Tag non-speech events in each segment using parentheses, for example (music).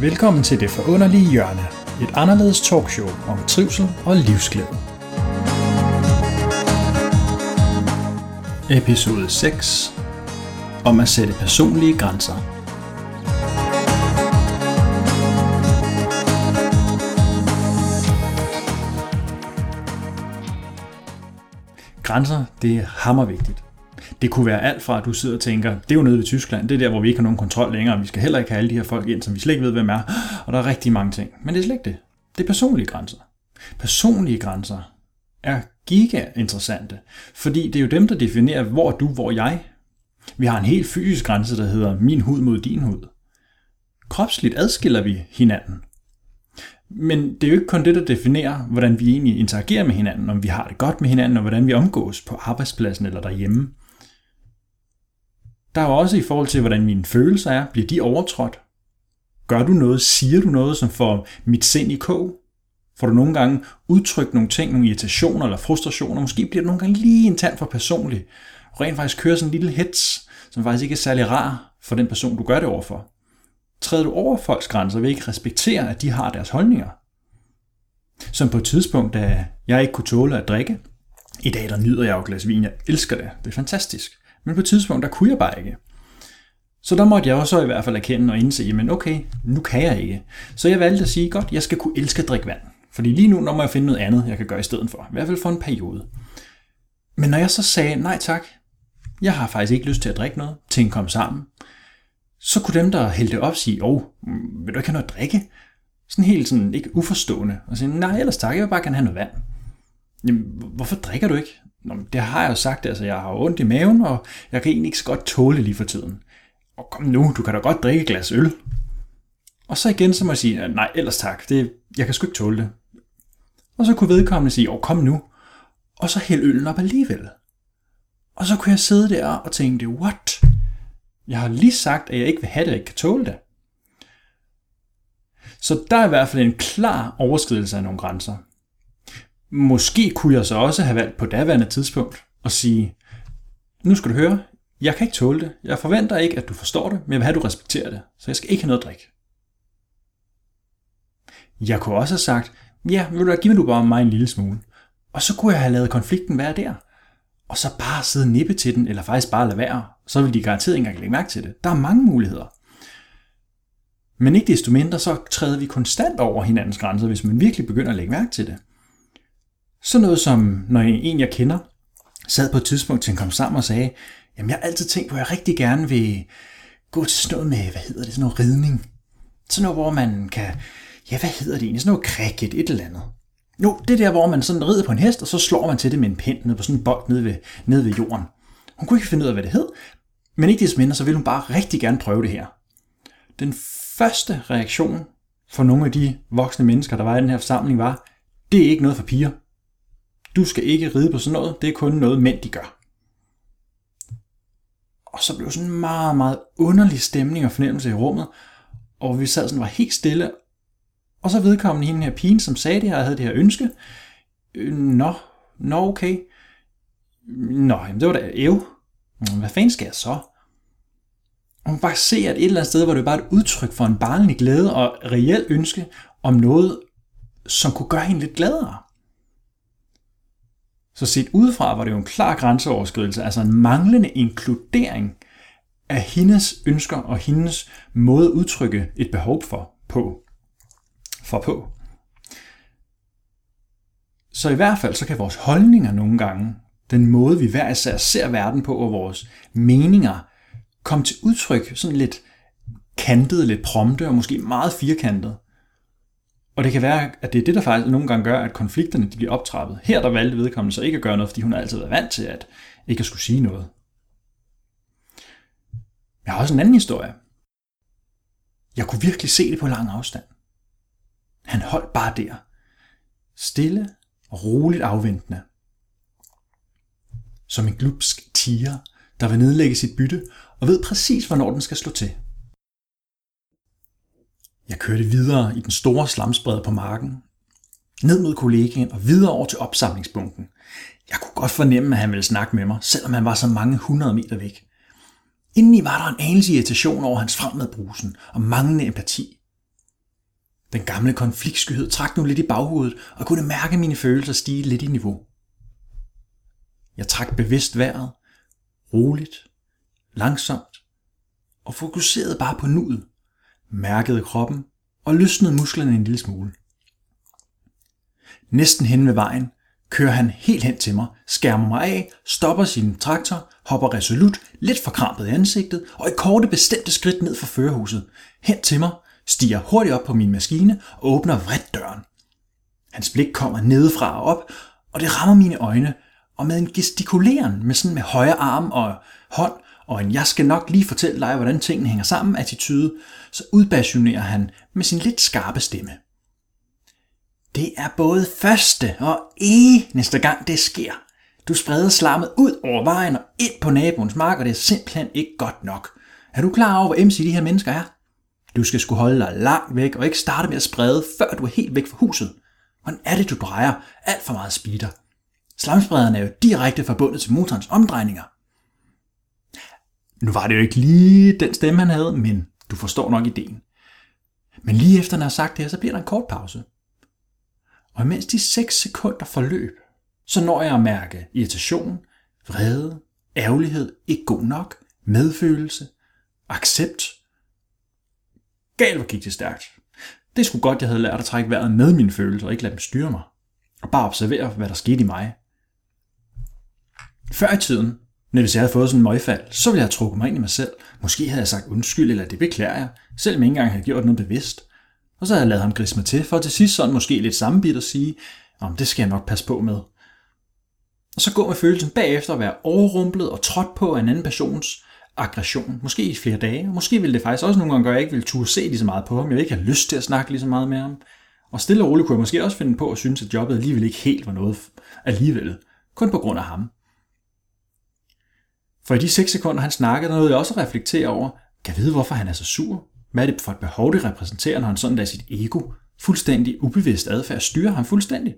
Velkommen til Det Forunderlige Hjørne, et anderledes talkshow om trivsel og livsglæde. Episode 6 om at sætte personlige grænser. Grænser, det er hammervigtigt. Det kunne være alt fra, at du sidder og tænker, det er jo nede ved Tyskland, det er der, hvor vi ikke har nogen kontrol længere, vi skal heller ikke have alle de her folk ind, som vi slet ikke ved, hvem er, og der er rigtig mange ting. Men det er slet ikke det. Det er personlige grænser. Personlige grænser er giga interessante, fordi det er jo dem, der definerer, hvor du, hvor jeg. Vi har en helt fysisk grænse, der hedder min hud mod din hud. Kropsligt adskiller vi hinanden. Men det er jo ikke kun det, der definerer, hvordan vi egentlig interagerer med hinanden, om vi har det godt med hinanden, og hvordan vi omgås på arbejdspladsen eller derhjemme. Der er også i forhold til, hvordan mine følelser er. Bliver de overtrådt? Gør du noget? Siger du noget, som får mit sind i kog? Får du nogle gange udtrykt nogle ting, nogle irritationer eller frustrationer? Måske bliver det nogle gange lige en tand for personligt. Og rent faktisk kører sådan en lille hets, som faktisk ikke er særlig rar for den person, du gør det overfor. Træder du over folks grænser ved ikke respektere, at de har deres holdninger? Som på et tidspunkt, da jeg ikke kunne tåle at drikke. I dag der nyder jeg jo glas vin. Jeg elsker det. Det er fantastisk. Men på et tidspunkt, der kunne jeg bare ikke. Så der måtte jeg også i hvert fald erkende og indse, men okay, nu kan jeg ikke. Så jeg valgte at sige, godt, jeg skal kunne elske at drikke vand. Fordi lige nu, når må jeg finde noget andet, jeg kan gøre i stedet for. I hvert fald for en periode. Men når jeg så sagde, nej tak, jeg har faktisk ikke lyst til at drikke noget, ting kom sammen, så kunne dem, der hældte op, sige, åh, oh, vil du ikke have noget at drikke? Sådan helt sådan, ikke uforstående. Og sige, nej, ellers tak, jeg vil bare gerne have noget vand. Jamen, hvorfor drikker du ikke? Nå, det har jeg jo sagt, altså jeg har ondt i maven, og jeg kan egentlig ikke så godt tåle lige for tiden. Og kom nu, du kan da godt drikke et glas øl. Og så igen, så må jeg sige, nej, ellers tak, det, jeg kan sgu ikke tåle det. Og så kunne vedkommende sige, åh, kom nu. Og så hæld øllen op alligevel. Og så kunne jeg sidde der og tænke, what? Jeg har lige sagt, at jeg ikke vil have det, jeg ikke kan tåle det. Så der er i hvert fald en klar overskridelse af nogle grænser. Måske kunne jeg så også have valgt på daværende tidspunkt at sige, nu skal du høre, jeg kan ikke tåle det. Jeg forventer ikke, at du forstår det, men jeg vil have, at du respekterer det. Så jeg skal ikke have noget drik. Jeg kunne også have sagt, ja, vil du give mig du bare mig en lille smule. Og så kunne jeg have lavet konflikten være der. Og så bare sidde nippe til den, eller faktisk bare lade være. Så vil de garanteret ikke engang lægge mærke til det. Der er mange muligheder. Men ikke desto mindre, så træder vi konstant over hinandens grænser, hvis man virkelig begynder at lægge mærke til det. Så noget som, når en jeg kender, sad på et tidspunkt til en kom sammen og sagde, jamen jeg har altid tænkt på, at jeg rigtig gerne vil gå til sådan noget med, hvad hedder det, sådan noget ridning. Sådan noget, hvor man kan, ja hvad hedder det egentlig, sådan noget cricket, et eller andet. Jo, det der, hvor man sådan rider på en hest, og så slår man til det med en pind ned på sådan en bold nede ved, nede ved jorden. Hun kunne ikke finde ud af, hvad det hed, men ikke desto mindre, så ville hun bare rigtig gerne prøve det her. Den første reaktion for nogle af de voksne mennesker, der var i den her forsamling, var, det er ikke noget for piger. Du skal ikke ride på sådan noget, det er kun noget mænd, de gør. Og så blev sådan en meget, meget underlig stemning og fornemmelse i rummet, og vi sad sådan var helt stille, og så vedkommende hende her pigen, som sagde det her, havde det her ønske. Øh, nå, nå okay. Nå, jamen det var da æv. Hvad fanden skal jeg så? Og man bare se, at et eller andet sted, hvor det bare et udtryk for en barnlig glæde og reelt ønske om noget, som kunne gøre hende lidt gladere. Så set udefra var det jo en klar grænseoverskridelse, altså en manglende inkludering af hendes ønsker og hendes måde at udtrykke et behov for på. For på. Så i hvert fald så kan vores holdninger nogle gange, den måde vi hver især ser verden på, og vores meninger, komme til udtryk sådan lidt kantet, lidt prompte og måske meget firkantet. Og det kan være, at det er det, der faktisk nogle gange gør, at konflikterne de bliver optrappet. Her der valgte vedkommende så ikke at gøre noget, fordi hun har altid været vant til at ikke at skulle sige noget. Jeg har også en anden historie. Jeg kunne virkelig se det på lang afstand. Han holdt bare der. Stille og roligt afventende. Som en glupsk tiger, der vil nedlægge sit bytte og ved præcis, hvornår den skal slå til. Jeg kørte videre i den store slamsprede på marken, ned mod kollegaen og videre over til opsamlingsbunken. Jeg kunne godt fornemme, at han ville snakke med mig, selvom han var så mange hundrede meter væk. Indeni var der en anelse irritation over hans fremmedbrusen og manglende empati. Den gamle konfliktskyhed trak nu lidt i baghovedet, og kunne mærke mine følelser stige lidt i niveau. Jeg trak bevidst vejret, roligt, langsomt, og fokuserede bare på nuet, mærkede kroppen og løsnede musklerne en lille smule. Næsten hen ved vejen kører han helt hen til mig, skærmer mig af, stopper sin traktor, hopper resolut, lidt forkrampet i ansigtet og i korte bestemte skridt ned fra førerhuset, hen til mig, stiger hurtigt op på min maskine og åbner vredt døren. Hans blik kommer nedefra og op, og det rammer mine øjne, og med en gestikuleren med sådan med højre arm og hånd, og en jeg skal nok lige fortælle dig, hvordan tingene hænger sammen attitude, så udbasionerer han med sin lidt skarpe stemme. Det er både første og eneste gang, det sker. Du spreder slammet ud over vejen og ind på naboens mark, og det er simpelthen ikke godt nok. Er du klar over, hvor MC de her mennesker er? Du skal skulle holde dig langt væk og ikke starte med at sprede, før du er helt væk fra huset. Hvordan er det, du drejer alt for meget speeder? Slamsprederne er jo direkte forbundet til motorens omdrejninger. Nu var det jo ikke lige den stemme, han havde, men du forstår nok ideen. Men lige efter han har sagt det her, så bliver der en kort pause. Og imens de 6 sekunder forløb, så når jeg at mærke irritation, vrede, ærgerlighed, ikke god nok, medfølelse, accept. Galt hvor gik det stærkt. Det skulle godt, jeg havde lært at trække vejret med mine følelser og ikke lade dem styre mig. Og bare observere, hvad der skete i mig. Før i tiden, men hvis jeg havde fået sådan en møgfald, så ville jeg have trukket mig ind i mig selv. Måske havde jeg sagt undskyld, eller det beklager jeg, selvom jeg ikke engang havde gjort noget bevidst. Og så havde jeg lavet ham grise mig til, for til sidst sådan måske lidt sammenbidt at sige, om det skal jeg nok passe på med. Og så gå med følelsen bagefter at være overrumplet og trådt på af en anden persons aggression. Måske i flere dage, og måske ville det faktisk også nogle gange gøre, at jeg ikke ville turde se lige så meget på ham. Jeg ville ikke have lyst til at snakke lige så meget med ham. Og stille og roligt kunne jeg måske også finde på at synes, at jobbet alligevel ikke helt var noget alligevel. Kun på grund af ham. For i de 6 sekunder, han snakkede, der nåede jeg også at reflektere over, kan jeg vide, hvorfor han er så sur? Hvad er det for et behov, det repræsenterer, når han sådan lader sit ego fuldstændig ubevidst adfærd styre ham fuldstændig?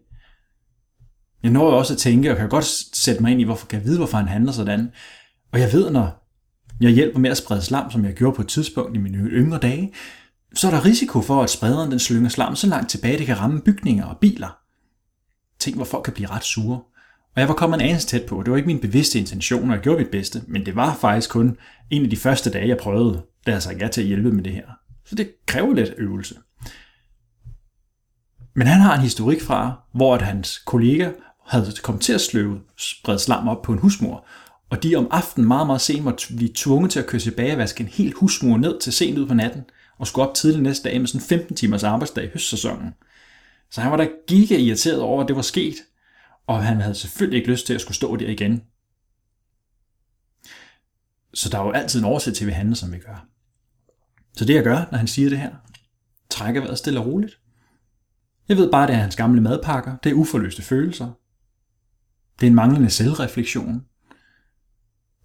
Jeg når også at tænke, og kan godt sætte mig ind i, hvorfor kan jeg vide, hvorfor han handler sådan. Og jeg ved, når jeg hjælper med at sprede slam, som jeg gjorde på et tidspunkt i mine yngre dage, så er der risiko for, at sprederen den slynger slam så langt tilbage, det kan ramme bygninger og biler. Tænk, hvor folk kan blive ret sure. Og jeg var kommet en anelse tæt på. Det var ikke min bevidste intention, og jeg gjorde mit bedste. Men det var faktisk kun en af de første dage, jeg prøvede, da jeg sagde ja til at hjælpe med det her. Så det kræver lidt øvelse. Men han har en historik fra, hvor at hans kollega havde kommet til at sløve sprede slam op på en husmor, og de om aftenen meget, meget sent måtte blive tvunget til at køre tilbage og vaske en hel husmor ned til sent ud på natten, og skulle op tidligt næste dag med sådan 15 timers arbejdsdag i høstsæsonen. Så han var da giga irriteret over, at det var sket, og han havde selvfølgelig ikke lyst til at skulle stå der igen. Så der er jo altid en årsag til, at vi handler, som vi gør. Så det jeg gør, når han siger det her, trækker vejret stille og roligt. Jeg ved bare, det er hans gamle madpakker, det er uforløste følelser. Det er en manglende selvreflektion.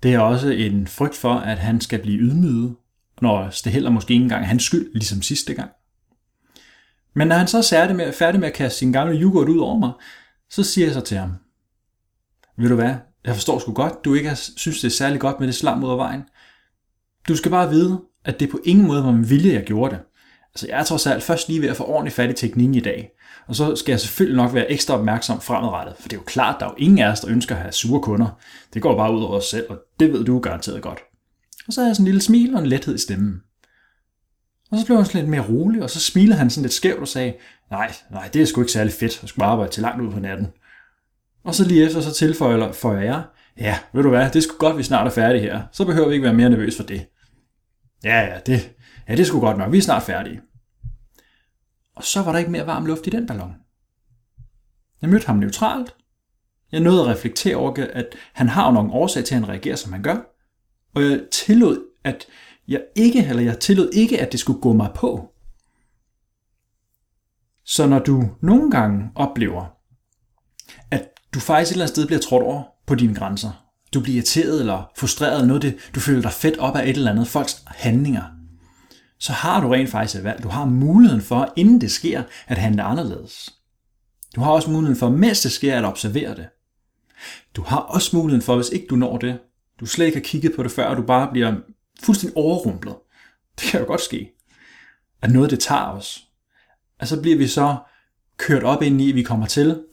Det er også en frygt for, at han skal blive ydmyget, når det heller måske ikke engang hans skyld, ligesom sidste gang. Men når han så er færdig med, færdig med at kaste sin gamle yoghurt ud over mig, så siger jeg så til ham, ved du hvad, jeg forstår sgu godt, du ikke synes, det er særlig godt med det slam ud af vejen. Du skal bare vide, at det på ingen måde var min vilje, jeg gjorde det. Altså, jeg er trods alt først lige ved at få ordentligt fat i teknikken i dag. Og så skal jeg selvfølgelig nok være ekstra opmærksom fremadrettet, for det er jo klart, der er jo ingen af os, der ønsker at have sure kunder. Det går bare ud over os selv, og det ved du garanteret godt. Og så har jeg sådan en lille smil og en lethed i stemmen. Og så blev han sådan lidt mere rolig, og så smilede han sådan lidt skævt og sagde, nej, nej, det er sgu ikke særlig fedt, jeg skulle arbejde til langt ud på natten. Og så lige efter, så tilføjer jeg, ja, ved du hvad, det er sgu godt, vi snart er færdige her. Så behøver vi ikke være mere nervøs for det. Ja, ja, det, ja, det er sgu godt nok, vi er snart færdige. Og så var der ikke mere varm luft i den ballon. Jeg mødte ham neutralt. Jeg nåede at reflektere over, at han har jo nogle årsag til, at han reagerer, som han gør. Og jeg tillod, at jeg ikke, eller jeg tillod ikke, at det skulle gå mig på. Så når du nogle gange oplever, at du faktisk et eller andet sted bliver trådt over på dine grænser, du bliver irriteret eller frustreret eller noget, det, du føler dig fedt op af et eller andet, folks handlinger, så har du rent faktisk et valg. Du har muligheden for, inden det sker, at handle anderledes. Du har også muligheden for, mens det sker, at observere det. Du har også muligheden for, hvis ikke du når det, du slet ikke har kigget på det før, og du bare bliver fuldstændig overrumplet. Det kan jo godt ske. At noget det tager os. Og så bliver vi så kørt op ind i, at vi kommer til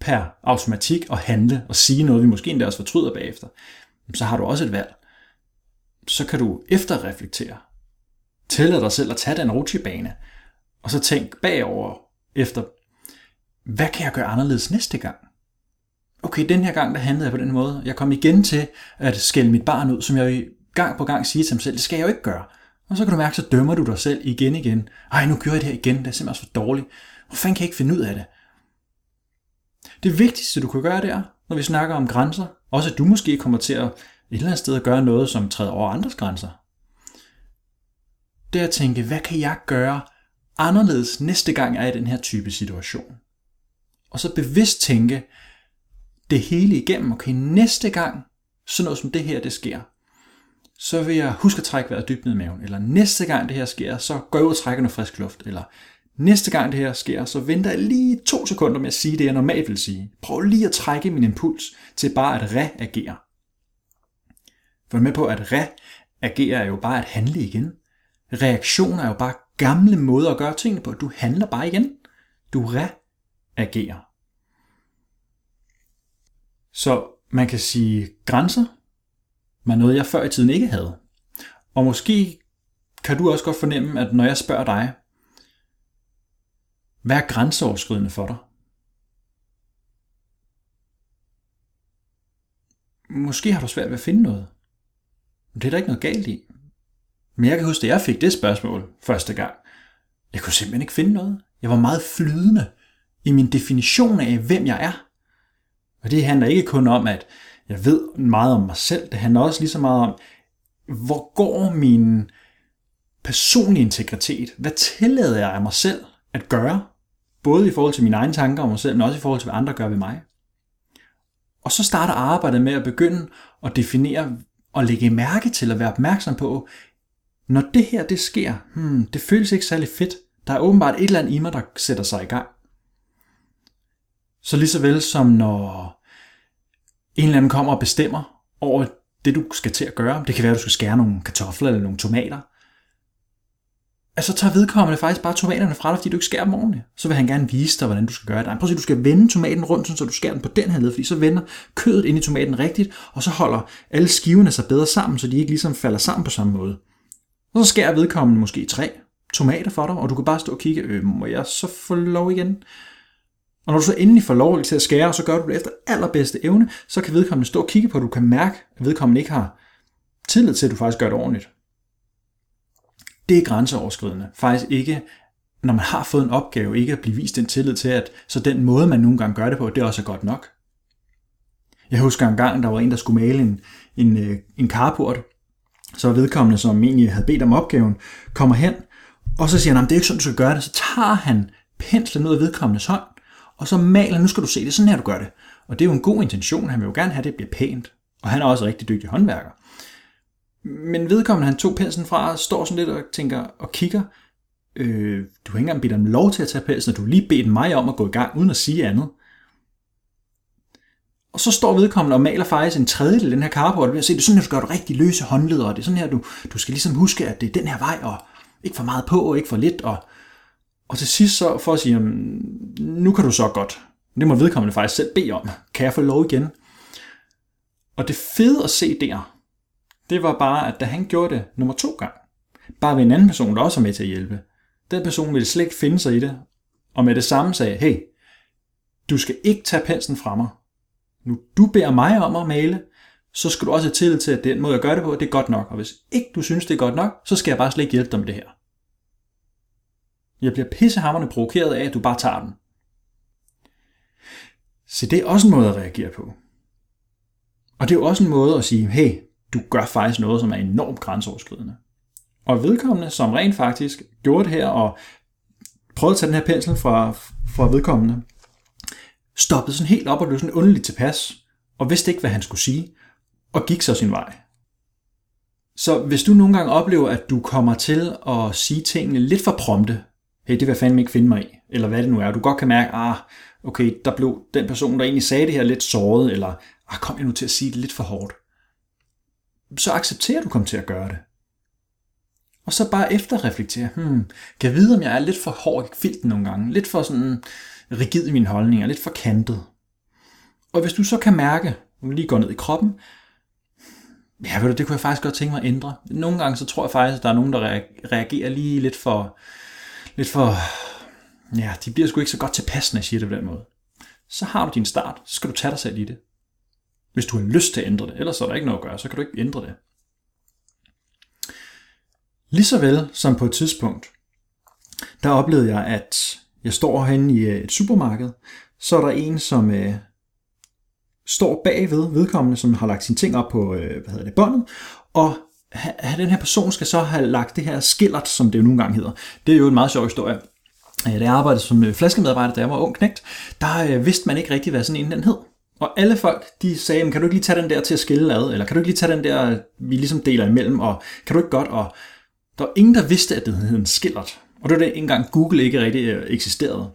per automatik at handle og sige noget, vi måske endda også fortryder bagefter, så har du også et valg. Så kan du efterreflektere. Tillade dig selv at tage den rutsjebane, og så tænk bagover efter, hvad kan jeg gøre anderledes næste gang? Okay, den her gang, der handlede jeg på den måde. Jeg kom igen til at skælde mit barn ud, som jeg gang på gang siger til ham selv, det skal jeg jo ikke gøre. Og så kan du mærke, så dømmer du dig selv igen igen. Ej, nu gør jeg det her igen, det er simpelthen for dårligt. Hvor fanden kan jeg ikke finde ud af det? Det vigtigste, du kan gøre, der, når vi snakker om grænser, også at du måske kommer til at et eller andet sted at gøre noget, som træder over andres grænser. Det er at tænke, hvad kan jeg gøre anderledes næste gang jeg er i den her type situation? Og så bevidst tænke det hele igennem. Okay, næste gang sådan noget som det her, det sker, så vil jeg huske at trække vejret dybt ned i maven. Eller næste gang det her sker, så går jeg ud og trækker noget frisk luft. Eller næste gang det her sker, så venter jeg lige to sekunder med at sige det, jeg normalt vil sige. Prøv lige at trække min impuls til bare at reagere. For med på, at reagere er jo bare at handle igen. Reaktioner er jo bare gamle måder at gøre tingene på. Du handler bare igen. Du reagerer. Så man kan sige, grænser mig noget, jeg før i tiden ikke havde. Og måske kan du også godt fornemme, at når jeg spørger dig, hvad er grænseoverskridende for dig? Måske har du svært ved at finde noget. Men Det er der ikke noget galt i. Men jeg kan huske, at jeg fik det spørgsmål første gang. Jeg kunne simpelthen ikke finde noget. Jeg var meget flydende i min definition af, hvem jeg er. Og det handler ikke kun om, at jeg ved meget om mig selv. Det handler også lige så meget om, hvor går min personlige integritet? Hvad tillader jeg af mig selv at gøre? Både i forhold til mine egne tanker om mig selv, men også i forhold til, hvad andre gør ved mig. Og så starter arbejdet med at begynde at definere og lægge mærke til at være opmærksom på, når det her det sker, hmm, det føles ikke særlig fedt. Der er åbenbart et eller andet i mig, der sætter sig i gang. Så lige så vel som når en eller anden kommer og bestemmer over det, du skal til at gøre. Det kan være, at du skal skære nogle kartofler eller nogle tomater. Altså tager vedkommende faktisk bare tomaterne fra dig, fordi du ikke skærer dem ordentligt. Så vil han gerne vise dig, hvordan du skal gøre det. Prøv at se, du skal vende tomaten rundt, så du skærer den på den her led, fordi så vender kødet ind i tomaten rigtigt, og så holder alle skiverne sig bedre sammen, så de ikke ligesom falder sammen på samme måde. Og så skærer vedkommende måske tre tomater for dig, og du kan bare stå og kigge, øh, må jeg så få lov igen? Og når du så endelig får lov til at skære, så gør du det efter allerbedste evne, så kan vedkommende stå og kigge på, at du kan mærke, at vedkommende ikke har tillid til, at du faktisk gør det ordentligt. Det er grænseoverskridende. Faktisk ikke, når man har fået en opgave, ikke at blive vist den tillid til, at så den måde, man nogle gange gør det på, det også er godt nok. Jeg husker en gang, der var en, der skulle male en, en, øh, en carport, så vedkommende, som egentlig havde bedt om opgaven, kommer hen, og så siger han, det er ikke sådan, du skal gøre det. Så tager han penslen ud af vedkommendes hånd, og så maler, nu skal du se, det er sådan her, du gør det. Og det er jo en god intention, han vil jo gerne have, at det bliver pænt. Og han er også rigtig dygtig håndværker. Men vedkommende, han tog penslen fra, står sådan lidt og tænker og kigger. Øh, du har ikke engang bedt om lov til at tage penslen, og du har lige bedt mig om at gå i gang, uden at sige andet. Og så står vedkommende og maler faktisk en tredjedel af den her carport, og det er sådan, at du gør du rigtig løse håndleder, og det er sådan her, du, du skal ligesom huske, at det er den her vej, og ikke for meget på, og ikke for lidt, og og til sidst så for at sige, nu kan du så godt. Det må vedkommende faktisk selv bede om. Kan jeg få lov igen? Og det fede at se der, det var bare, at da han gjorde det nummer to gang, bare ved en anden person, der også er med til at hjælpe, den person ville slet ikke finde sig i det, og med det samme sagde, hey, du skal ikke tage penslen fra mig. Nu du beder mig om at male, så skal du også have tillid til, at den måde, jeg gør det på, det er godt nok. Og hvis ikke du synes, det er godt nok, så skal jeg bare slet ikke hjælpe dig med det her. Jeg bliver pissehammerne provokeret af, at du bare tager den. Så det er også en måde at reagere på. Og det er jo også en måde at sige, hey, du gør faktisk noget, som er enormt grænseoverskridende. Og vedkommende, som rent faktisk gjorde det her, og prøvede at tage den her pensel fra, fra vedkommende, stoppede sådan helt op og blev sådan underligt tilpas, og vidste ikke, hvad han skulle sige, og gik så sin vej. Så hvis du nogle gange oplever, at du kommer til at sige tingene lidt for prompte, hey, det vil jeg fandme ikke finde mig i, eller hvad det nu er. Du godt kan mærke, ah, okay, der blev den person, der egentlig sagde det her, lidt såret, eller ah, kom jeg nu til at sige det lidt for hårdt. Så accepterer du kom til at gøre det. Og så bare efterreflektere, hmm, kan jeg vide, om jeg er lidt for hård i filten nogle gange, lidt for sådan rigid i mine holdninger, lidt for kantet. Og hvis du så kan mærke, nu lige går ned i kroppen, ja, ved du, det kunne jeg faktisk godt tænke mig at ændre. Nogle gange så tror jeg faktisk, at der er nogen, der reagerer lige lidt for, lidt for, ja, de bliver sgu ikke så godt tilpas, når jeg siger det på den måde. Så har du din start, så skal du tage dig selv i det. Hvis du har lyst til at ændre det, ellers er der ikke noget at gøre, så kan du ikke ændre det. Lige så vel som på et tidspunkt, der oplevede jeg, at jeg står herinde i øh, et supermarked, så er der en, som øh, står bagved vedkommende, som har lagt sine ting op på øh, hvad hedder det, båndet, og den her person skal så have lagt det her skillert, som det jo nogle gange hedder. Det er jo en meget sjov historie. Øh, da jeg arbejdede som øh, flaskemedarbejder, da jeg var ung knægt, der øh, vidste man ikke rigtig, hvad sådan en den hed. Og alle folk, de sagde, kan du ikke lige tage den der til at skille ad, eller kan du ikke lige tage den der, vi ligesom deler imellem, og kan du ikke godt, og der var ingen, der vidste, at det hed en skillert. Og det var det, ikke engang Google ikke rigtig eksisterede.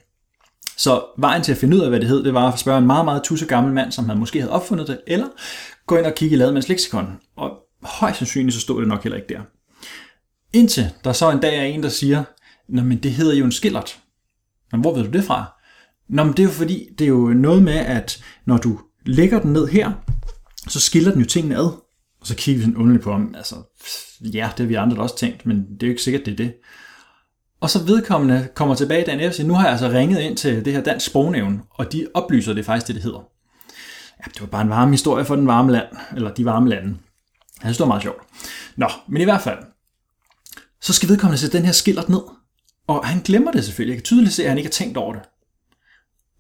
Så vejen til at finde ud af, hvad det hed, det var at spørge en meget, meget tusse gammel mand, som havde måske havde opfundet det, eller gå ind og kigge i Lademands leksikon. Og højst sandsynligt så stod det nok heller ikke der. Indtil der så en dag er en, der siger, Nå, men det hedder jo en skillert. Men hvor ved du det fra? Nå, men det er jo fordi, det er jo noget med, at når du lægger den ned her, så skiller den jo tingene ad. Og så kigger vi sådan underligt på ham. Altså, ja, det har vi andre også tænkt, men det er jo ikke sikkert, det er det. Og så vedkommende kommer tilbage dagen efter og siger, nu har jeg altså ringet ind til det her dansk sprognævn, og de oplyser det faktisk, det det hedder. Ja, det var bare en varm historie for den varme land, eller de varme lande. Han synes, det var meget sjovt. Nå, men i hvert fald, så skal vedkommende sætte den her skillert ned. Og han glemmer det selvfølgelig. Jeg kan tydeligt se, at han ikke har tænkt over det.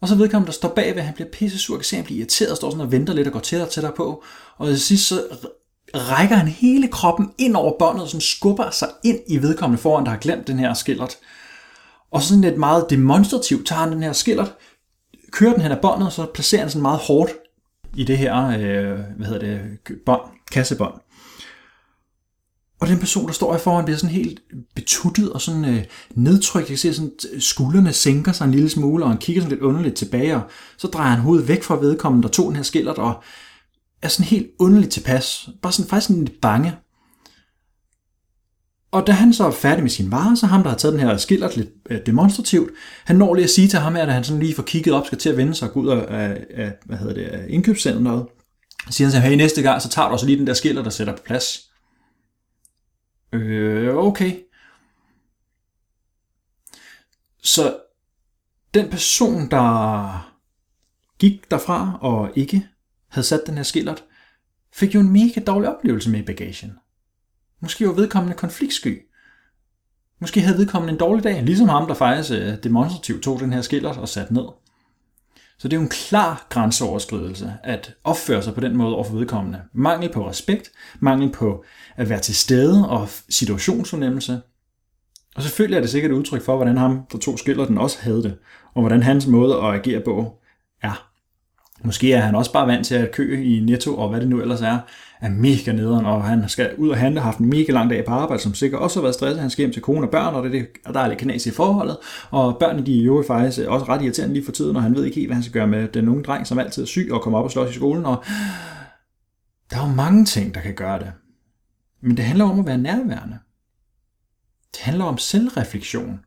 Og så vedkommende, der står bagved, han bliver pisse sur, kan se, at han bliver irriteret, og står sådan og venter lidt og går tættere og tættere på. Og til sidst så rækker han hele kroppen ind over båndet, og sådan skubber sig ind i vedkommende foran, der har glemt den her skillert. Og så sådan lidt meget demonstrativt tager han den her skillert, kører den hen ad båndet, og så placerer han sådan meget hårdt i det her, øh, hvad hedder det, bånd, kassebånd. Og den person, der står her foran, bliver sådan helt betuttet og sådan øh, nedtrykt. Jeg kan se, sådan skuldrene sænker sig en lille smule, og han kigger sådan lidt underligt tilbage, og så drejer han hovedet væk fra vedkommende, der tog den her skillert, og er sådan helt underligt tilpas. Bare sådan, faktisk sådan lidt bange. Og da han så er færdig med sin vare, så ham, der har taget den her skillert lidt øh, demonstrativt, han når lige at sige til ham, at han sådan lige får kigget op, skal til at vende sig og gå ud af, af hvad hedder det, af indkøbscenteret noget. Så siger han så, hey, næste gang, så tager du også lige den der skiller, der sætter på plads. Øh, okay. Så den person, der gik derfra og ikke havde sat den her skillert, fik jo en mega dårlig oplevelse med i bagagen. Måske var vedkommende konfliktsky. Måske havde vedkommende en dårlig dag, ligesom ham, der faktisk øh, demonstrativt tog den her skillert og satte ned. Så det er jo en klar grænseoverskridelse at opføre sig på den måde overfor vedkommende. Mangel på respekt, mangel på at være til stede og situationsfornemmelse. Og selvfølgelig er det sikkert et udtryk for, hvordan ham, der tog skillerten, også havde det, og hvordan hans måde at agere på. Måske er han også bare vant til at kø i Netto, og hvad det nu ellers er, er mega nederen, og han skal ud og handle, har haft en mega lang dag på arbejde, som sikkert også har været stresset. Han skal hjem til kone og børn, og, det, og der er lidt knas i forholdet, og børnene de er jo faktisk også ret irriterende lige for tiden, og han ved ikke helt, hvad han skal gøre med den unge dreng, som altid er syg og kommer op og slås i skolen, og der er jo mange ting, der kan gøre det. Men det handler om at være nærværende. Det handler om selvreflektion.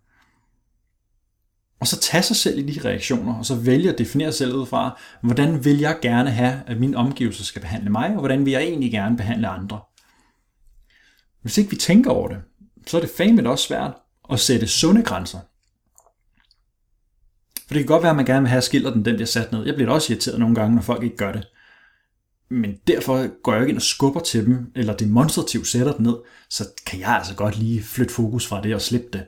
Og så tage sig selv i de reaktioner, og så vælge at definere sig selv ud fra, hvordan vil jeg gerne have, at min omgivelser skal behandle mig, og hvordan vil jeg egentlig gerne behandle andre. Hvis ikke vi tænker over det, så er det famet også svært at sætte sunde grænser. For det kan godt være, at man gerne vil have skiller den, den bliver sat ned. Jeg bliver også irriteret nogle gange, når folk ikke gør det. Men derfor går jeg ikke ind og skubber til dem, eller demonstrativt sætter den ned, så kan jeg altså godt lige flytte fokus fra det og slippe det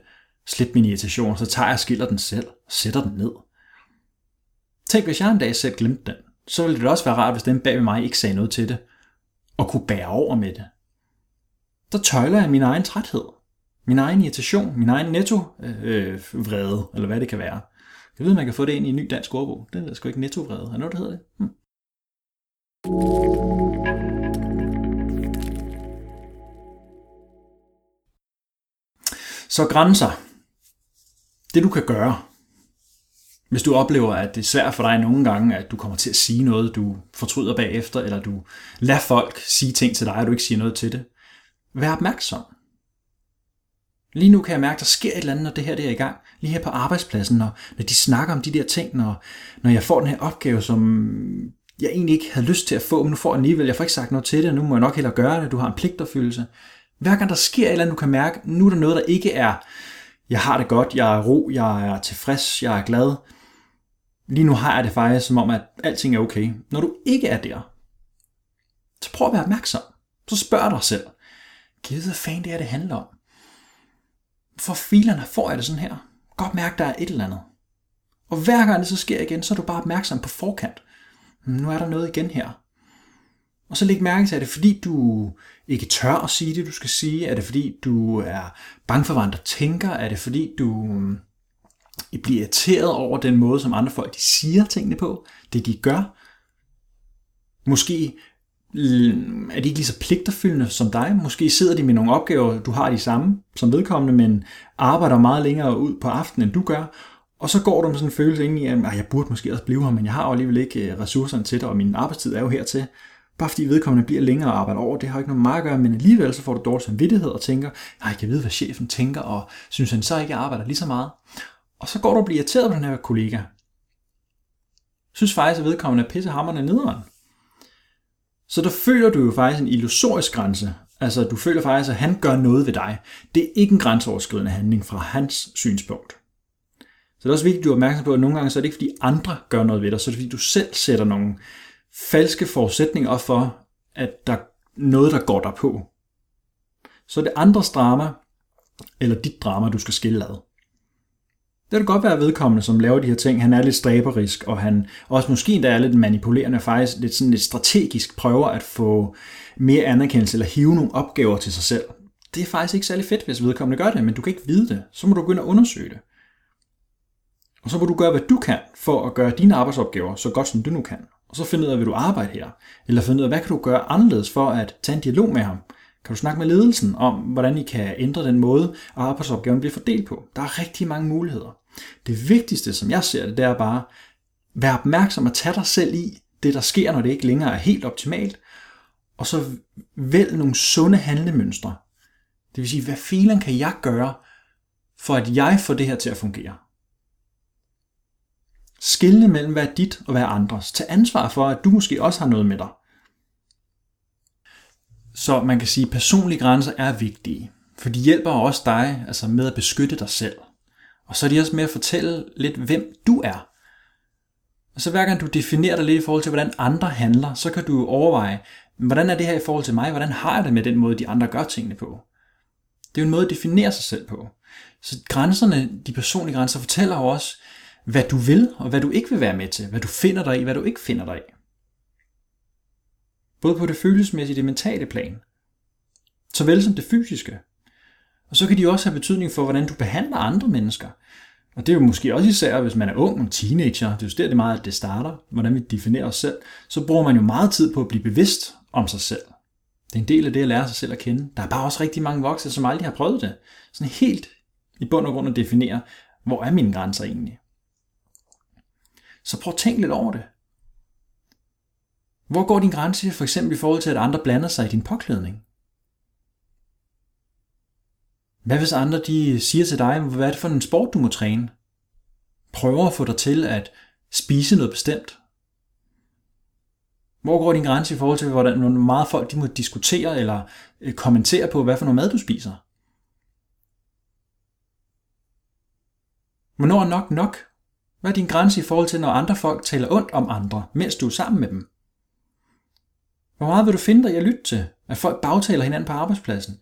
Slip min irritation, så tager jeg skiller den selv og sætter den ned. Tænk, hvis jeg en dag selv glemte den, så ville det også være rart, hvis den bag ved mig ikke sagde noget til det, og kunne bære over med det. Der tøjler jeg min egen træthed, min egen irritation, min egen netto-vrede, øh, eller hvad det kan være. Jeg ved, man kan få det ind i en ny dansk ordbog. Det er sgu ikke netto-vrede. Er noget, der hedder det? Hmm. Så grænser det du kan gøre, hvis du oplever, at det er svært for dig nogle gange, at du kommer til at sige noget, du fortryder bagefter, eller du lader folk sige ting til dig, og du ikke siger noget til det. Vær opmærksom. Lige nu kan jeg mærke, at der sker et eller andet, når det her det er i gang. Lige her på arbejdspladsen, når, når de snakker om de der ting, når, når jeg får den her opgave, som jeg egentlig ikke havde lyst til at få, men nu får jeg alligevel, jeg får ikke sagt noget til det, og nu må jeg nok hellere gøre det, du har en pligtopfyldelse. Hver gang der sker et eller andet, du kan mærke, nu er der noget, der ikke er, jeg har det godt, jeg er ro, jeg er tilfreds, jeg er glad. Lige nu har jeg det faktisk som om, at alting er okay. Når du ikke er der, så prøv at være opmærksom. Så spørg dig selv, givet hvad fanden det er, det handler om? For filerne får jeg det sådan her. Godt mærke, der er et eller andet. Og hver gang det så sker igen, så er du bare opmærksom på forkant. Hmm, nu er der noget igen her. Og så læg mærke til, er det fordi du ikke tør at sige det, du skal sige? Er det fordi du er bange for, hvad andre tænker? Er det fordi du I bliver irriteret over den måde, som andre folk de siger tingene på? Det de gør? Måske mm, er de ikke lige så pligterfyldende som dig. Måske sidder de med nogle opgaver, du har de samme som vedkommende, men arbejder meget længere ud på aftenen, end du gør. Og så går du med sådan en følelse ind i, at jeg burde måske også blive her, men jeg har jo alligevel ikke øh, ressourcerne til det, og min arbejdstid er jo hertil. Bare fordi vedkommende bliver længere og arbejder over, det har ikke noget meget at gøre, men alligevel så får du dårlig samvittighed og tænker, jeg kan vide, hvad chefen tænker, og synes han så ikke, jeg arbejder lige så meget. Og så går du og bliver irriteret på den her kollega. Synes faktisk, at vedkommende er pissehammerne nederen. Så der føler du jo faktisk en illusorisk grænse. Altså, du føler faktisk, at han gør noget ved dig. Det er ikke en grænseoverskridende handling fra hans synspunkt. Så det er også vigtigt, at du er opmærksom på, at nogle gange så er det ikke, fordi andre gør noget ved dig, så er det, fordi du selv sætter nogle falske forudsætninger for, at der er noget, der går dig på. Så er det andres drama, eller dit drama, du skal skille ad. Det kan godt være vedkommende, som laver de her ting. Han er lidt stræberisk, og han også måske endda er lidt manipulerende, faktisk lidt, sådan lidt strategisk prøver at få mere anerkendelse eller hive nogle opgaver til sig selv. Det er faktisk ikke særlig fedt, hvis vedkommende gør det, men du kan ikke vide det. Så må du begynde at undersøge det. Og så må du gøre, hvad du kan for at gøre dine arbejdsopgaver så godt, som du nu kan. Og så finde ud af, vil du arbejde her? Eller finde ud af, hvad kan du gøre anderledes for at tage en dialog med ham? Kan du snakke med ledelsen om, hvordan I kan ændre den måde, arbejdsopgaven bliver fordelt på? Der er rigtig mange muligheder. Det vigtigste, som jeg ser det, det er bare, vær opmærksom og tage dig selv i det, der sker, når det ikke længere er helt optimalt, og så vælg nogle sunde handlemønstre. Det vil sige, hvad filen kan jeg gøre, for at jeg får det her til at fungere? Skille mellem, hvad er dit og hvad er andres. Tag ansvar for, at du måske også har noget med dig. Så man kan sige, at personlige grænser er vigtige, for de hjælper også dig altså med at beskytte dig selv. Og så er de også med at fortælle lidt, hvem du er. Og så hver gang du definerer dig lidt i forhold til, hvordan andre handler, så kan du overveje, hvordan er det her i forhold til mig? Hvordan har jeg det med den måde, de andre gør tingene på? Det er jo en måde at definere sig selv på. Så grænserne, de personlige grænser, fortæller jo også, hvad du vil, og hvad du ikke vil være med til. Hvad du finder dig i, hvad du ikke finder dig i. Både på det følelsesmæssige og det mentale plan. Såvel som det fysiske. Og så kan de også have betydning for, hvordan du behandler andre mennesker. Og det er jo måske også især, hvis man er ung en teenager, det er jo der det meget, at det starter, hvordan vi definerer os selv, så bruger man jo meget tid på at blive bevidst om sig selv. Det er en del af det at lære sig selv at kende. Der er bare også rigtig mange voksne, som aldrig har prøvet det. Sådan helt i bund og grund at definere, hvor er mine grænser egentlig. Så prøv at tænke lidt over det. Hvor går din grænse for eksempel i forhold til, at andre blander sig i din påklædning? Hvad hvis andre de siger til dig, hvad er det for en sport, du må træne? Prøver at få dig til at spise noget bestemt. Hvor går din grænse i forhold til, hvordan meget folk de må diskutere eller øh, kommentere på, hvad for noget mad du spiser? Hvornår er nok nok? Hvad er din grænse i forhold til, når andre folk taler ondt om andre, mens du er sammen med dem? Hvor meget vil du finde dig i at lytte til, at folk bagtaler hinanden på arbejdspladsen?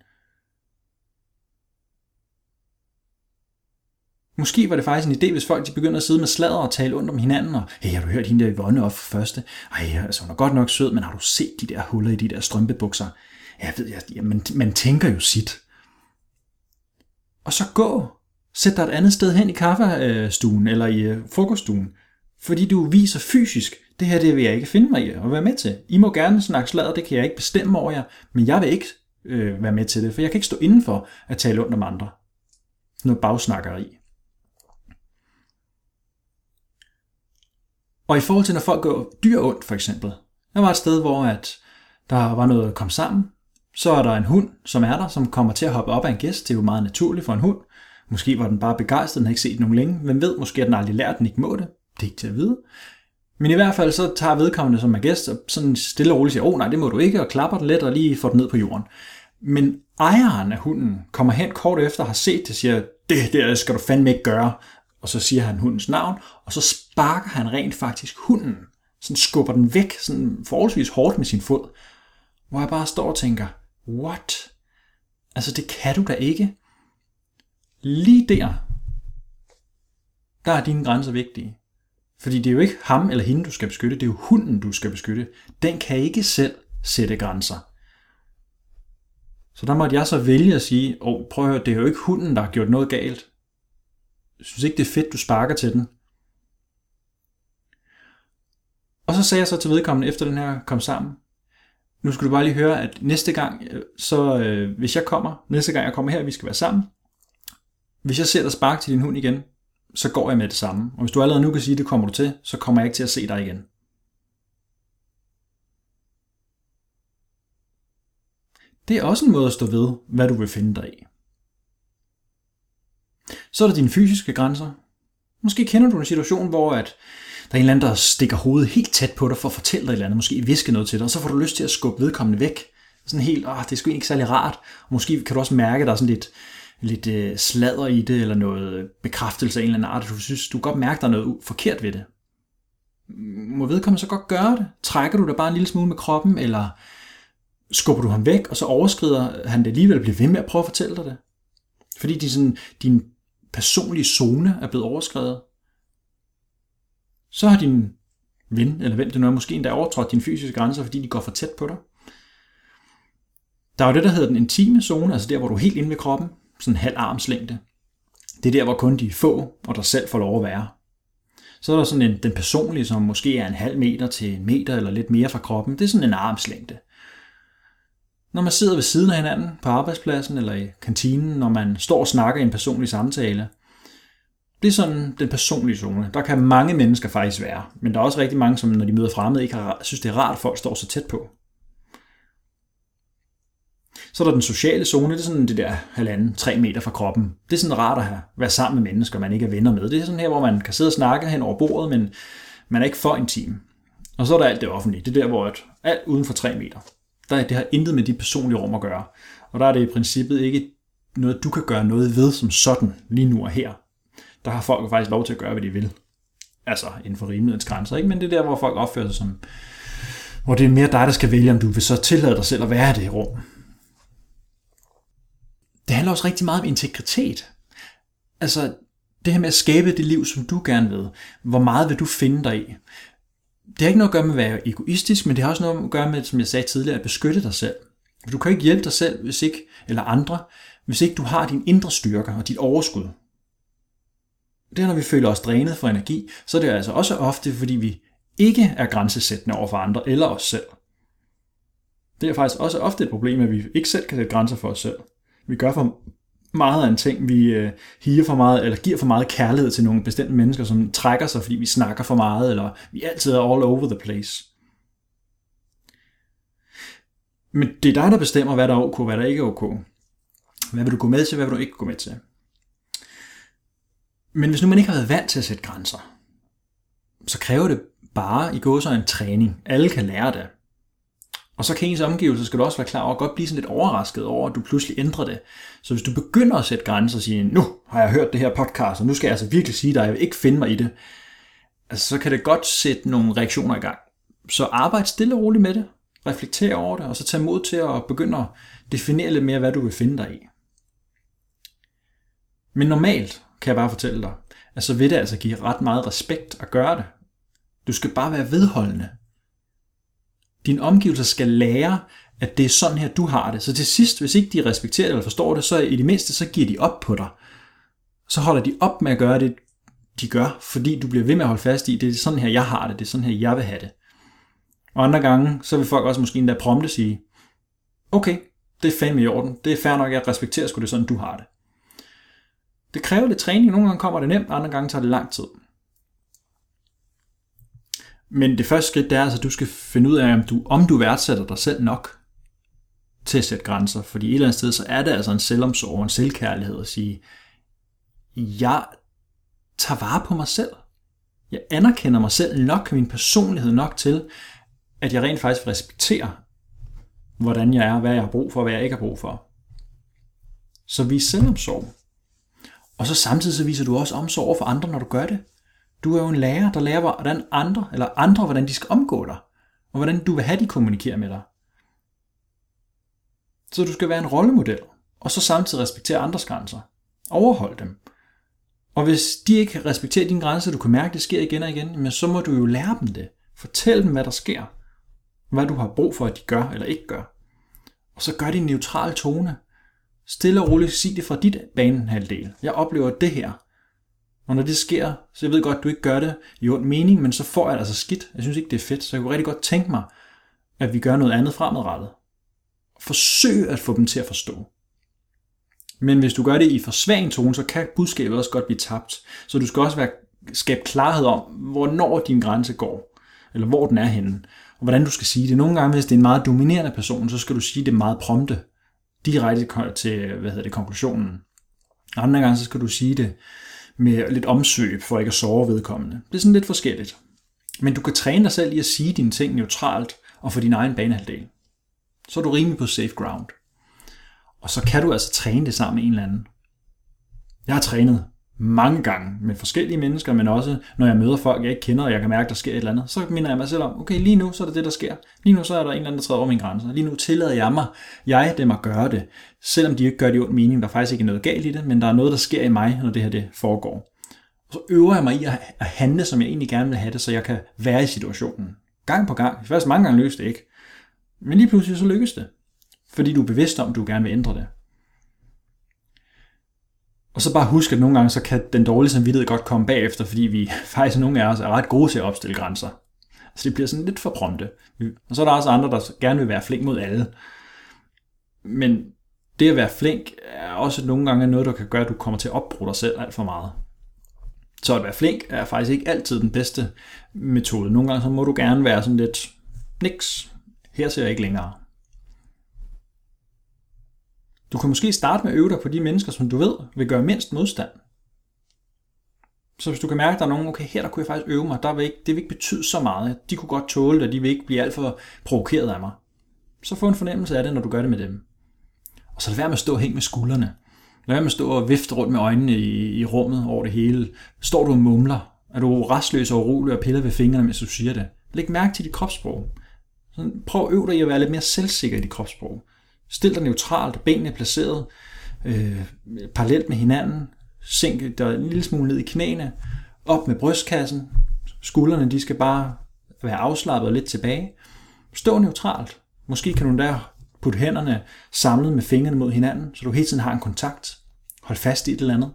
Måske var det faktisk en idé, hvis folk de begynder at sidde med sladder og tale ondt om hinanden, og hey, har du hørt hende der Yvonne op for første? Ej, altså hun er godt nok sød, men har du set de der huller i de der strømpebukser? Jeg ved, jeg, ja, man, man tænker jo sit. Og så gå. Sæt dig et andet sted hen i kaffestuen eller i øh, frokoststuen. Fordi du viser fysisk, det her det vil jeg ikke finde mig i og være med til. I må gerne snakke sladder, det kan jeg ikke bestemme over jer, men jeg vil ikke øh, være med til det, for jeg kan ikke stå indenfor at tale ondt om andre. Noget bagsnakkeri. Og i forhold til, når folk går dyr ondt, for eksempel. Der var et sted, hvor at der var noget kom sammen, Så er der en hund, som er der, som kommer til at hoppe op af en gæst. Det er jo meget naturligt for en hund. Måske var den bare begejstret, den har ikke set nogen længe. Hvem ved, måske har den aldrig lært, den ikke må det. Det er ikke til at vide. Men i hvert fald så tager vedkommende som er gæst, og sådan stille og roligt siger, åh oh, nej, det må du ikke, og klapper den let og lige får den ned på jorden. Men ejeren af hunden kommer hen kort efter har set det, siger, det der skal du fandme ikke gøre. Og så siger han hundens navn, og så sparker han rent faktisk hunden. Sådan skubber den væk, sådan forholdsvis hårdt med sin fod. Hvor jeg bare står og tænker, what? Altså det kan du da ikke. Lige der, der er dine grænser vigtige. Fordi det er jo ikke ham eller hende, du skal beskytte, det er jo hunden, du skal beskytte. Den kan ikke selv sætte grænser. Så der måtte jeg så vælge at sige, åh, oh, prøv at høre, det er jo ikke hunden, der har gjort noget galt. Jeg synes ikke, det er fedt, du sparker til den. Og så sagde jeg så til vedkommende, efter den her kom sammen, nu skal du bare lige høre, at næste gang, øh, så øh, hvis jeg kommer, næste gang jeg kommer her, vi skal være sammen, hvis jeg ser dig sparke til din hund igen, så går jeg med det samme. Og hvis du allerede nu kan sige, at det kommer du til, så kommer jeg ikke til at se dig igen. Det er også en måde at stå ved, hvad du vil finde dig i. Så er der dine fysiske grænser. Måske kender du en situation, hvor at der er en eller anden, der stikker hovedet helt tæt på dig for at fortælle dig et eller andet, måske viske noget til dig, og så får du lyst til at skubbe vedkommende væk. Sådan helt, ah, det er sgu ikke særlig rart. Og måske kan du også mærke, at der er sådan lidt, lidt øh, sladder i det, eller noget bekræftelse af en eller anden art. Du synes, du kan godt mærke, der er noget forkert ved det. Må vedkommende så godt gøre det? Trækker du dig bare en lille smule med kroppen, eller skubber du ham væk, og så overskrider han det alligevel, bliver ved med at prøve at fortælle dig det? Fordi din, sådan, din personlige zone er blevet overskrevet. Så har din ven, eller hvem det nu er, måske endda overtrådt dine fysiske grænser, fordi de går for tæt på dig. Der er jo det, der hedder den intime zone, altså der, hvor du er helt inde ved kroppen sådan en halv armslængde. Det er der, hvor kun de få og dig selv får lov at være. Så er der sådan en, den personlige, som måske er en halv meter til en meter eller lidt mere fra kroppen. Det er sådan en armslængde. Når man sidder ved siden af hinanden på arbejdspladsen eller i kantinen, når man står og snakker i en personlig samtale, det er sådan den personlige zone. Der kan mange mennesker faktisk være, men der er også rigtig mange, som når de møder fremmede, ikke har, synes, det er rart, at folk står så tæt på. Så er der den sociale zone, det er sådan det der halvanden, tre meter fra kroppen. Det er sådan rart at have, være sammen med mennesker, man ikke er venner med. Det er sådan her, hvor man kan sidde og snakke hen over bordet, men man er ikke for intim. Og så er der alt det offentlige. Det er der, hvor et, alt uden for tre meter. Der, det har intet med dit personlige rum at gøre. Og der er det i princippet ikke noget, du kan gøre noget ved som sådan, lige nu og her. Der har folk faktisk lov til at gøre, hvad de vil. Altså inden for rimelighedens grænser, ikke? Men det er der, hvor folk opfører sig som... Hvor det er mere dig, der skal vælge, om du vil så tillade dig selv at være i det rum det handler også rigtig meget om integritet. Altså, det her med at skabe det liv, som du gerne vil. Hvor meget vil du finde dig i? Det har ikke noget at gøre med at være egoistisk, men det har også noget at gøre med, som jeg sagde tidligere, at beskytte dig selv. Du kan ikke hjælpe dig selv, hvis ikke, eller andre, hvis ikke du har din indre styrker og dit overskud. Det er, når vi føler os drænet for energi, så er det altså også ofte, fordi vi ikke er grænsesættende over for andre eller os selv. Det er faktisk også ofte et problem, at vi ikke selv kan sætte grænser for os selv. Vi gør for meget af en ting. Vi øh, higer for meget, eller giver for meget kærlighed til nogle bestemte mennesker, som trækker sig, fordi vi snakker for meget, eller vi altid er all over the place. Men det er dig, der bestemmer, hvad der er ok, hvad der ikke er ok. Hvad vil du gå med til, hvad vil du ikke gå med til? Men hvis nu man ikke har været vant til at sætte grænser, så kræver det bare i går så en træning. Alle kan lære det. Og så kan ens omgivelser, skal du også være klar over, godt blive sådan lidt overrasket over, at du pludselig ændrer det. Så hvis du begynder at sætte grænser og sige, nu har jeg hørt det her podcast, og nu skal jeg altså virkelig sige dig, jeg vil ikke finde mig i det, altså, så kan det godt sætte nogle reaktioner i gang. Så arbejd stille og roligt med det. Reflekter over det, og så tag mod til at begynde at definere lidt mere, hvad du vil finde dig i. Men normalt, kan jeg bare fortælle dig, altså vil det altså give ret meget respekt at gøre det. Du skal bare være vedholdende. Din omgivelser skal lære, at det er sådan her, du har det. Så til sidst, hvis ikke de respekterer det eller forstår det, så i det mindste, så giver de op på dig. Så holder de op med at gøre det, de gør, fordi du bliver ved med at holde fast i, det er sådan her, jeg har det, det er sådan her, jeg vil have det. Og andre gange, så vil folk også måske endda prompte sige, okay, det er fandme i orden, det er fair nok, jeg respekterer sgu det sådan, du har det. Det kræver lidt træning, nogle gange kommer det nemt, andre gange tager det lang tid. Men det første skridt, det er altså, at du skal finde ud af, om du, om du værdsætter dig selv nok. til at sætte grænser, fordi et eller andet sted, så er det altså en selvomsorg og en selvkærlighed at sige, jeg tager vare på mig selv. Jeg anerkender mig selv nok, min personlighed nok til, at jeg rent faktisk respekterer, hvordan jeg er, hvad jeg har brug for, hvad jeg ikke har brug for. Så vis selvomsorg. Og så samtidig så viser du også omsorg over for andre, når du gør det. Du er jo en lærer, der lærer, hvordan andre, eller andre, hvordan de skal omgå dig, og hvordan du vil have, de kommunikerer med dig. Så du skal være en rollemodel, og så samtidig respektere andres grænser. Overhold dem. Og hvis de ikke respekterer dine grænser, du kan mærke, det sker igen og igen, men så må du jo lære dem det. Fortæl dem, hvad der sker. Hvad du har brug for, at de gør eller ikke gør. Og så gør det en neutral tone. Stille og roligt sig det fra dit banehalvdel. Jeg oplever det her. Og når det sker, så jeg ved godt, at du ikke gør det i ond mening, men så får jeg det altså skidt. Jeg synes ikke, det er fedt, så jeg kunne rigtig godt tænke mig, at vi gør noget andet fremadrettet. Forsøg at få dem til at forstå. Men hvis du gør det i for svag en tone, så kan budskabet også godt blive tabt. Så du skal også være, skabe klarhed om, hvornår din grænse går, eller hvor den er henne, og hvordan du skal sige det. Nogle gange, hvis det er en meget dominerende person, så skal du sige det meget prompte, direkte til hvad hedder det, konklusionen. Andre gange, så skal du sige det med lidt omsøg, for ikke at sove vedkommende. Det er sådan lidt forskelligt. Men du kan træne dig selv i at sige dine ting neutralt og for din egen banehalvdel. Så er du rimelig på safe ground. Og så kan du altså træne det sammen med en eller anden. Jeg har trænet mange gange med forskellige mennesker, men også når jeg møder folk, jeg ikke kender, og jeg kan mærke, at der sker et eller andet, så minder jeg mig selv om, okay, lige nu så er det det, der sker. Lige nu så er der en eller anden, der træder over min grænser. Lige nu tillader jeg mig, jeg dem at gøre det, selvom de ikke gør det i ond mening. Der er faktisk ikke noget galt i det, men der er noget, der sker i mig, når det her det foregår. Og så øver jeg mig i at handle, som jeg egentlig gerne vil have det, så jeg kan være i situationen. Gang på gang. Først mange gange lykkes det ikke. Men lige pludselig så lykkes det fordi du er bevidst om, at du gerne vil ændre det. Og så bare husk, at nogle gange så kan den dårlige samvittighed godt komme bagefter, fordi vi (laughs) faktisk nogle af os er ret gode til at opstille grænser. Så det bliver sådan lidt for prompte. Mm. Og så er der også andre, der gerne vil være flink mod alle. Men det at være flink er også nogle gange noget, der kan gøre, at du kommer til at opbruge dig selv alt for meget. Så at være flink er faktisk ikke altid den bedste metode. Nogle gange så må du gerne være sådan lidt, niks, her ser jeg ikke længere. Du kan måske starte med at øve dig på de mennesker, som du ved vil gøre mindst modstand. Så hvis du kan mærke, at der er nogen, okay, her der kunne jeg faktisk øve mig, der vil ikke, det vil ikke betyde så meget. De kunne godt tåle det, de vil ikke blive alt for provokeret af mig. Så få en fornemmelse af det, når du gør det med dem. Og så lad være med at stå og hænge med skuldrene. Lad være med at stå og vifte rundt med øjnene i, i rummet over det hele. Står du og mumler? Er du restløs og urolig og piller ved fingrene, mens du siger det? Læg mærke til dit kropssprog. Så prøv at øve dig i at være lidt mere selvsikker i dit kropssprog. Stil dig neutralt, benene placeret øh, parallelt med hinanden. Sænk dig en lille smule ned i knæene. Op med brystkassen. Skuldrene de skal bare være afslappet og lidt tilbage. Stå neutralt. Måske kan du der putte hænderne samlet med fingrene mod hinanden, så du hele tiden har en kontakt. Hold fast i et eller andet.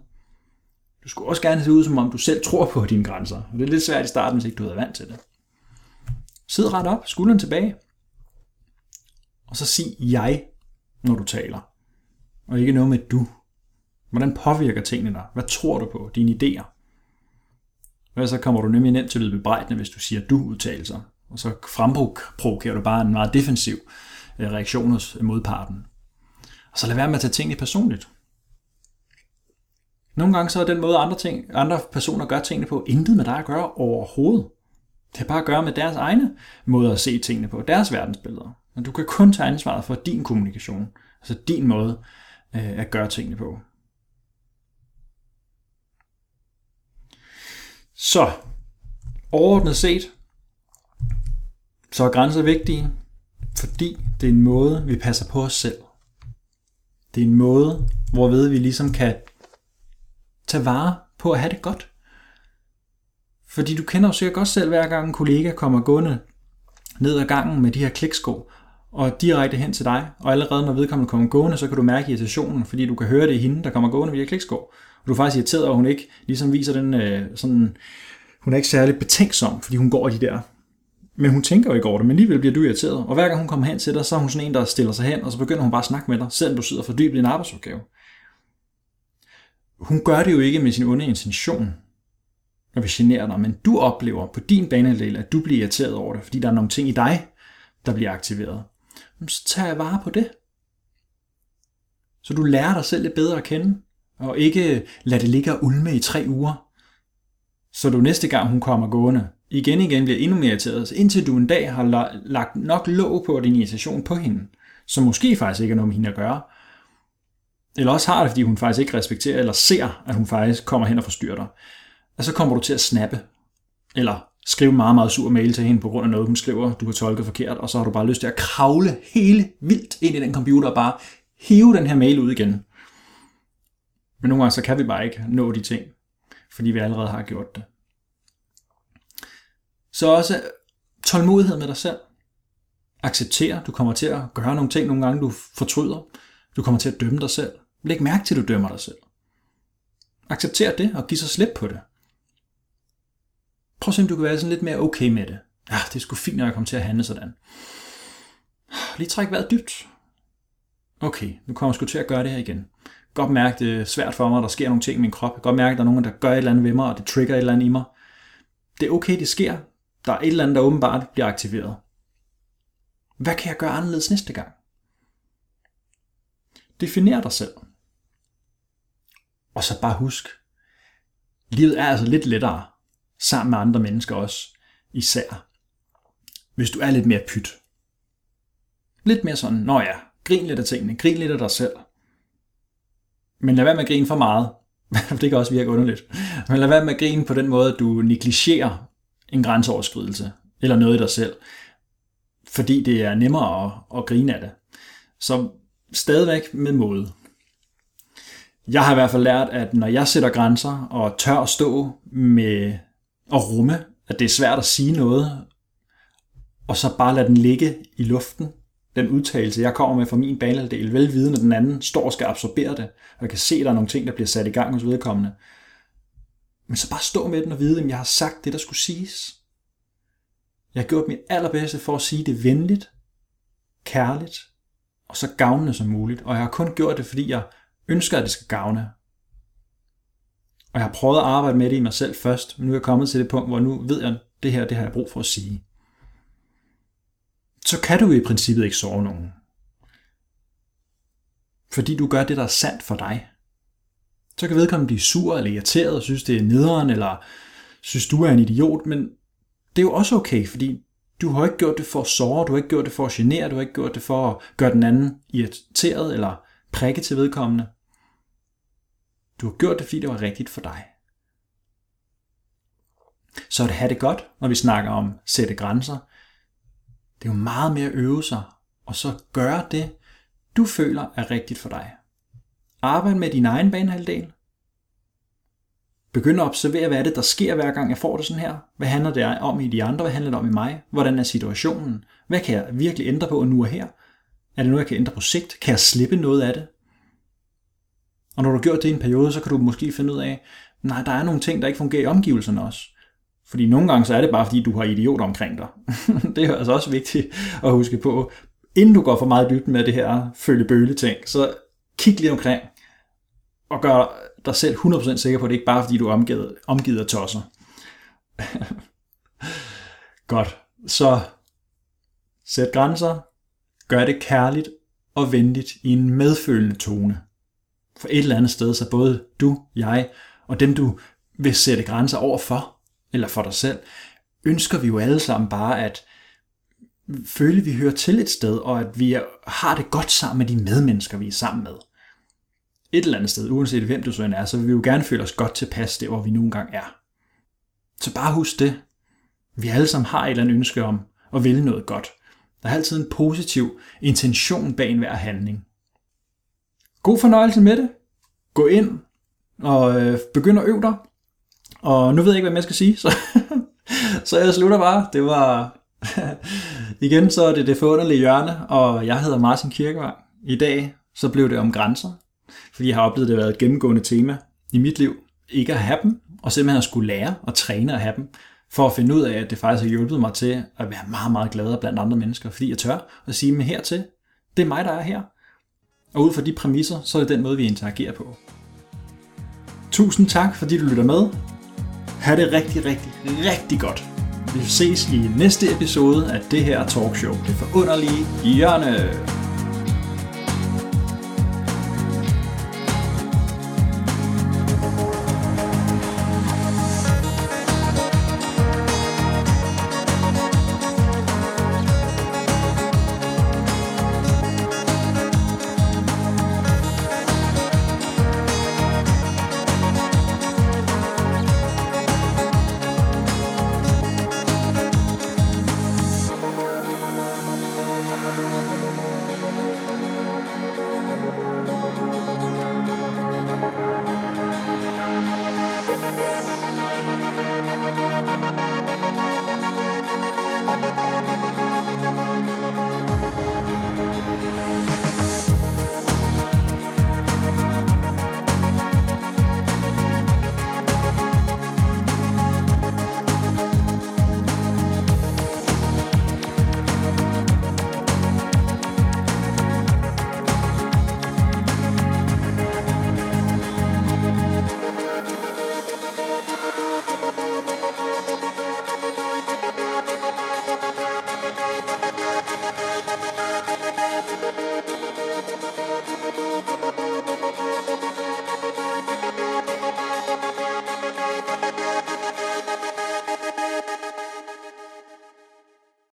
Du skulle også gerne se ud, som om du selv tror på dine grænser. det er lidt svært i starten, hvis ikke du er vant til det. Sid ret op, skulderen tilbage. Og så sig jeg når du taler. Og ikke noget med du. Hvordan påvirker tingene dig? Hvad tror du på? Dine idéer? Og så kommer du nemlig nemt til at lyde bebrejdende, hvis du siger du-udtalelser. Og så fremprovokerer du bare en meget defensiv øh, reaktion hos øh, modparten. Og så lad være med at tage tingene personligt. Nogle gange så er den måde, andre, ting, andre personer gør tingene på, intet med dig at gøre overhovedet. Det har bare at gøre med deres egne måde at se tingene på, deres verdensbilleder. Men du kan kun tage ansvaret for din kommunikation, altså din måde øh, at gøre tingene på. Så, overordnet set, så er grænser vigtige, fordi det er en måde, vi passer på os selv. Det er en måde, hvorved vi ligesom kan tage vare på at have det godt. Fordi du kender jo sikkert godt selv, hver gang en kollega kommer gående ned ad gangen med de her kliksko, og direkte hen til dig, og allerede når vedkommende kommer gående, så kan du mærke irritationen, fordi du kan høre det i hende, der kommer gående via klikskår. Og du er faktisk irriteret, og hun ikke ligesom viser den øh, sådan, hun er ikke særlig betænksom, fordi hun går i de der. Men hun tænker jo ikke over det, men alligevel bliver du irriteret. Og hver gang hun kommer hen til dig, så er hun sådan en, der stiller sig hen, og så begynder hun bare at snakke med dig, selvom du sidder for dybt i en arbejdsopgave. Hun gør det jo ikke med sin onde intention, når vi generer dig, men du oplever på din banedel, at du bliver irriteret over det, fordi der er nogle ting i dig, der bliver aktiveret så tager jeg vare på det. Så du lærer dig selv lidt bedre at kende, og ikke lade det ligge og ulme i tre uger. Så du næste gang hun kommer gående, igen igen bliver endnu mere irriteret, indtil du en dag har lagt nok låg på din irritation på hende, som måske faktisk ikke er noget med hende at gøre, eller også har det, fordi hun faktisk ikke respekterer eller ser, at hun faktisk kommer hen og forstyrrer dig, og så kommer du til at snappe, eller skrive meget, meget sur mail til hende på grund af noget, hun skriver, du har tolket forkert, og så har du bare lyst til at kravle hele vildt ind i den computer og bare hive den her mail ud igen. Men nogle gange så kan vi bare ikke nå de ting, fordi vi allerede har gjort det. Så også tålmodighed med dig selv. Accepter, du kommer til at gøre nogle ting nogle gange, du fortryder. Du kommer til at dømme dig selv. Læg mærke til, at du dømmer dig selv. Accepter det og giv så slip på det. Prøv at se, om du kan være sådan lidt mere okay med det. Ja, det er sgu fint, når jeg kommer til at handle sådan. Lige træk vejret dybt. Okay, nu kommer jeg sgu til at gøre det her igen. Godt mærke, det er svært for mig, der sker nogle ting i min krop. Godt mærke, at der er nogen, der gør et eller andet ved mig, og det trigger et eller andet i mig. Det er okay, det sker. Der er et eller andet, der åbenbart bliver aktiveret. Hvad kan jeg gøre anderledes næste gang? Definer dig selv. Og så bare husk, livet er altså lidt lettere sammen med andre mennesker også, især. Hvis du er lidt mere pyt. Lidt mere sådan, nå ja, grin lidt af tingene, grin lidt af dig selv. Men lad være med at grine for meget. (laughs) det kan også virke underligt. Men lad være med at grine på den måde, at du negligerer en grænseoverskridelse, eller noget i dig selv, fordi det er nemmere at, at grine af det. Så stadigvæk med måde. Jeg har i hvert fald lært, at når jeg sætter grænser og tør at stå med og rumme, at det er svært at sige noget, og så bare lade den ligge i luften, den udtalelse, jeg kommer med fra min banehalvdel, velvidende, at den anden står og skal absorbere det, og jeg kan se, at der er nogle ting, der bliver sat i gang hos vedkommende. Men så bare stå med den og vide, at jeg har sagt det, der skulle siges. Jeg har gjort mit allerbedste for at sige det venligt, kærligt og så gavnende som muligt. Og jeg har kun gjort det, fordi jeg ønsker, at det skal gavne. Og jeg har prøvet at arbejde med det i mig selv først, men nu er jeg kommet til det punkt, hvor nu ved jeg, at det her det har jeg brug for at sige. Så kan du i princippet ikke sove nogen. Fordi du gør det, der er sandt for dig. Så kan vedkommende blive sur eller irriteret og synes, det er nederen, eller synes, du er en idiot, men det er jo også okay, fordi du har ikke gjort det for at såre, du har ikke gjort det for at genere, du har ikke gjort det for at gøre den anden irriteret eller prikke til vedkommende. Du har gjort det, fordi det var rigtigt for dig. Så at have det godt, når vi snakker om sætte grænser, det er jo meget mere at øve sig, og så gøre det, du føler er rigtigt for dig. Arbejde med din egen banehalvdel. Begynd at observere, hvad er det, der sker hver gang jeg får det sådan her. Hvad handler det om i de andre? Hvad handler det om i mig? Hvordan er situationen? Hvad kan jeg virkelig ændre på nu og her? Er det noget, jeg kan ændre på sigt? Kan jeg slippe noget af det? Og når du har gjort det i en periode, så kan du måske finde ud af, nej, der er nogle ting, der ikke fungerer i omgivelserne også. Fordi nogle gange så er det bare, fordi du har idioter omkring dig. (laughs) det er altså også vigtigt at huske på. Inden du går for meget dybt med det her følge bøle ting, så kig lige omkring og gør dig selv 100% sikker på, at det ikke bare fordi du er omgivet, omgivet af tosser. (laughs) Godt. Så sæt grænser, gør det kærligt og venligt i en medfølende tone. For et eller andet sted, så både du, jeg og dem, du vil sætte grænser over for, eller for dig selv, ønsker vi jo alle sammen bare at føle, at vi hører til et sted, og at vi har det godt sammen med de medmennesker, vi er sammen med. Et eller andet sted, uanset hvem du så end er, så vil vi jo gerne føle os godt tilpas der, hvor vi nogle gange er. Så bare husk det. Vi alle sammen har et eller andet ønske om at ville noget godt. Der er altid en positiv intention bag enhver handling. God fornøjelse med det. Gå ind og øh, begynd at øve dig. Og nu ved jeg ikke, hvad jeg skal sige, (laughs) så, så jeg slutter bare. Det var (laughs) igen så er det det forunderlige hjørne, og jeg hedder Martin Kirkevang. I dag så blev det om grænser, fordi jeg har oplevet, at det har været et gennemgående tema i mit liv. Ikke at have dem, og simpelthen at skulle lære og træne at have dem, for at finde ud af, at det faktisk har hjulpet mig til at være meget, meget gladere blandt andre mennesker, fordi jeg tør at sige mig hertil. Det er mig, der er her. Og ud fra de præmisser, så er det den måde, vi interagerer på. Tusind tak, fordi du lytter med. Ha' det rigtig, rigtig, rigtig godt. Vi ses i næste episode af det her talkshow, det forunderlige hjørne.